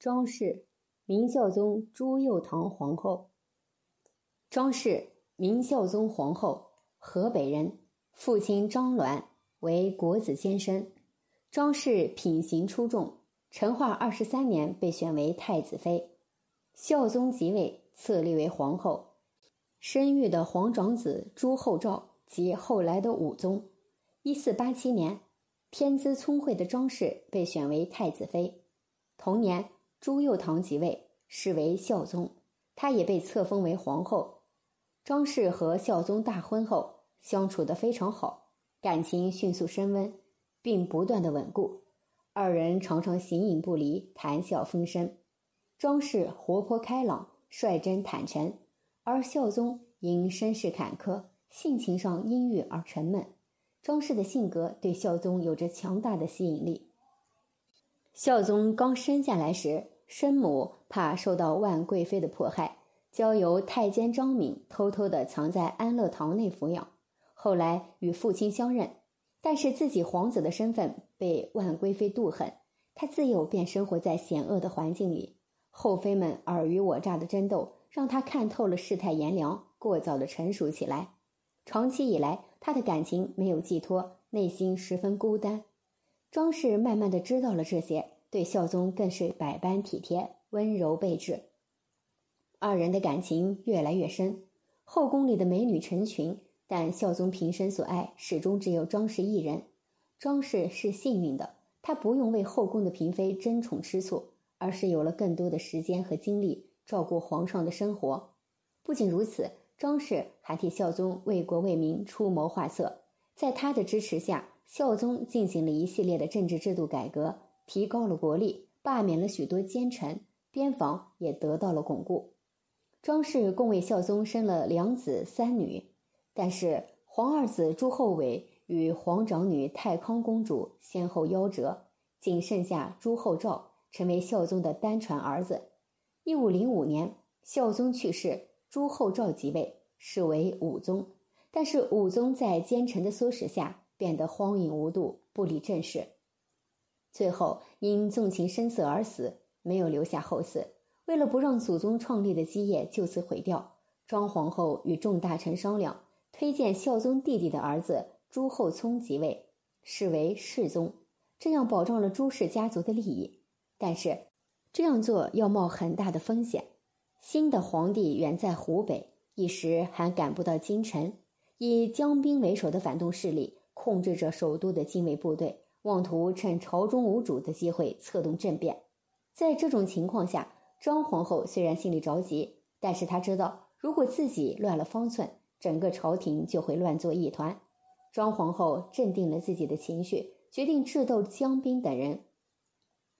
张氏，明孝宗朱佑樘皇后。张氏，明孝宗皇后，河北人，父亲张鸾为国子监生。张氏品行出众，成化二十三年被选为太子妃。孝宗即位，册立为皇后。生育的皇长子朱厚照及后来的武宗。一四八七年，天资聪慧的张氏被选为太子妃。同年，朱佑樘即位，是为孝宗，他也被册封为皇后。张氏和孝宗大婚后，相处得非常好，感情迅速升温，并不断的稳固。二人常常形影不离，谈笑风生。张氏活泼开朗，率真坦诚。而孝宗因身世坎坷，性情上阴郁而沉闷。张氏的性格对孝宗有着强大的吸引力。孝宗刚生下来时，生母怕受到万贵妃的迫害，交由太监张敏偷偷地藏在安乐堂内抚养。后来与父亲相认，但是自己皇子的身份被万贵妃妒恨，他自幼便生活在险恶的环境里。后妃们尔虞我诈的争斗。让他看透了世态炎凉，过早的成熟起来。长期以来，他的感情没有寄托，内心十分孤单。庄氏慢慢的知道了这些，对孝宗更是百般体贴，温柔备至。二人的感情越来越深，后宫里的美女成群，但孝宗平生所爱始终只有庄氏一人。庄氏是幸运的，她不用为后宫的嫔妃争宠吃醋，而是有了更多的时间和精力。照顾皇上的生活，不仅如此，庄氏还替孝宗为国为民出谋划策。在他的支持下，孝宗进行了一系列的政治制度改革，提高了国力，罢免了许多奸臣，边防也得到了巩固。张氏共为孝宗生了两子三女，但是皇二子朱厚伟与皇长女太康公主先后夭折，仅剩下朱厚照成为孝宗的单传儿子。一五零五年，孝宗去世，朱厚照即位，是为武宗。但是武宗在奸臣的唆使下，变得荒淫无度，不理政事，最后因纵情声色而死，没有留下后嗣。为了不让祖宗创立的基业就此毁掉，庄皇后与众大臣商量，推荐孝宗弟弟的儿子朱厚熜即位，视为世宗，这样保障了朱氏家族的利益。但是。这样做要冒很大的风险。新的皇帝远在湖北，一时还赶不到京城。以江兵为首的反动势力控制着首都的禁卫部队，妄图趁朝中无主的机会策动政变。在这种情况下，张皇后虽然心里着急，但是她知道，如果自己乱了方寸，整个朝廷就会乱作一团。张皇后镇定了自己的情绪，决定智斗江彬等人。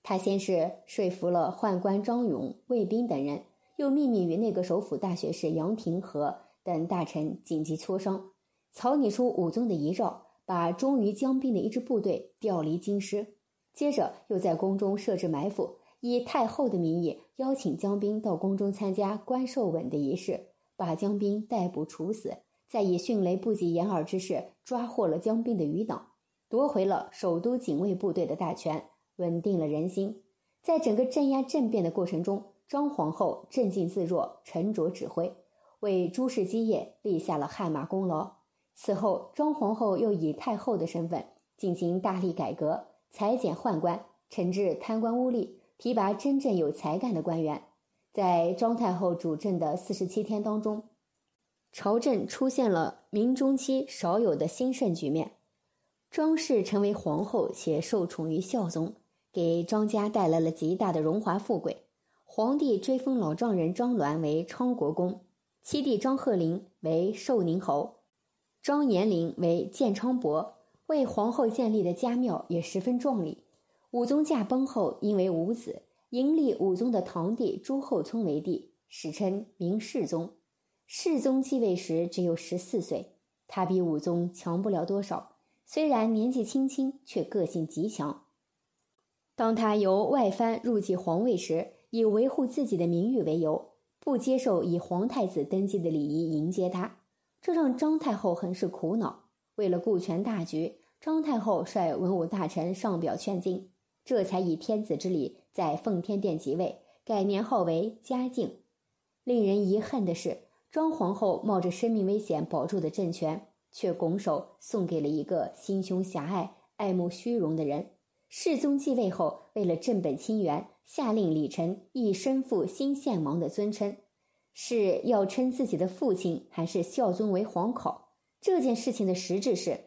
他先是说服了宦官张勇、卫兵等人，又秘密与那个首辅大学士杨廷和等大臣紧急磋商，草拟出武宗的遗诏，把忠于江彬的一支部队调离京师。接着又在宫中设置埋伏，以太后的名义邀请江彬到宫中参加官授吻的仪式，把江彬逮捕处死。再以迅雷不及掩耳之势抓获了江彬的余党，夺回了首都警卫部队的大权。稳定了人心，在整个镇压政变的过程中，张皇后镇静自若，沉着指挥，为朱氏基业立下了汗马功劳。此后，庄皇后又以太后的身份进行大力改革，裁减宦官，惩治贪官污吏，提拔真正有才干的官员。在庄太后主政的四十七天当中，朝政出现了明中期少有的兴盛局面。庄氏成为皇后，且受宠于孝宗。给张家带来了极大的荣华富贵。皇帝追封老丈人张鸾为昌国公，七弟张鹤龄为寿宁侯，张延龄为建昌伯。为皇后建立的家庙也十分壮丽。武宗驾崩后，因为无子，迎立武宗的堂弟朱厚熜为帝，史称明世宗。世宗继位时只有十四岁，他比武宗强不了多少。虽然年纪轻轻，却个性极强。当他由外藩入继皇位时，以维护自己的名誉为由，不接受以皇太子登基的礼仪迎接他，这让张太后很是苦恼。为了顾全大局，张太后率文武大臣上表劝进，这才以天子之礼在奉天殿即位，改年号为嘉靖。令人遗憾的是，庄皇后冒着生命危险保住的政权，却拱手送给了一个心胸狭隘、爱慕虚荣的人。世宗继位后，为了正本清源，下令李晨以身负新献王的尊称，是要称自己的父亲还是孝宗为皇考？这件事情的实质是，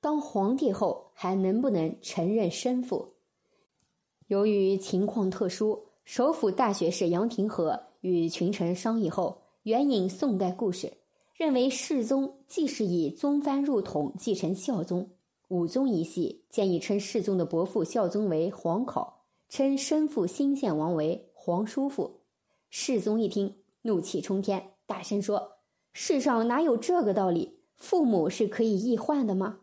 当皇帝后还能不能承认生父？由于情况特殊，首府大学士杨廷和。与群臣商议后，援引宋代故事，认为世宗既是以宗藩入统继承孝宗，武宗一系建议称世宗的伯父孝宗为皇考，称生父新献王为皇叔父。世宗一听，怒气冲天，大声说：“世上哪有这个道理？父母是可以易换的吗？”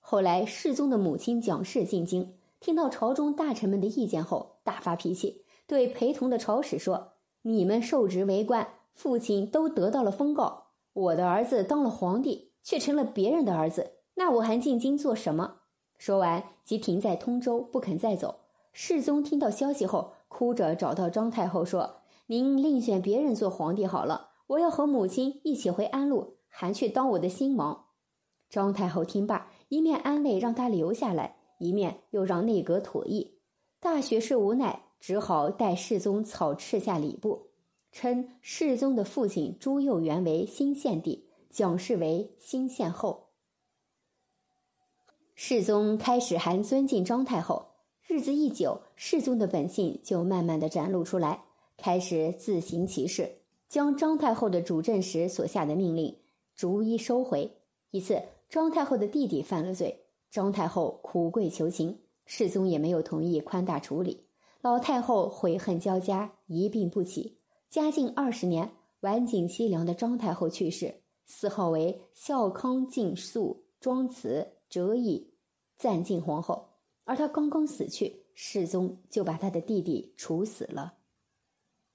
后来，世宗的母亲蒋氏进京，听到朝中大臣们的意见后，大发脾气，对陪同的朝使说。你们受职为官，父亲都得到了封告，我的儿子当了皇帝，却成了别人的儿子，那我还进京做什么？说完，即停在通州，不肯再走。世宗听到消息后，哭着找到张太后说：“您另选别人做皇帝好了，我要和母亲一起回安陆，还去当我的新王。”张太后听罢，一面安慰让他留下来，一面又让内阁妥议。大学士无奈。只好代世宗草敕下礼部，称世宗的父亲朱佑元为新献帝，蒋氏为新献后。世宗开始还尊敬张太后，日子一久，世宗的本性就慢慢的展露出来，开始自行其事，将张太后的主政时所下的命令逐一收回。一次，张太后的弟弟犯了罪，张太后苦跪求情，世宗也没有同意宽大处理。老太后悔恨交加，一病不起。嘉靖二十年，晚景凄凉的张太后去世，谥号为孝康敬肃庄慈哲义赞靖皇后。而她刚刚死去，世宗就把她的弟弟处死了。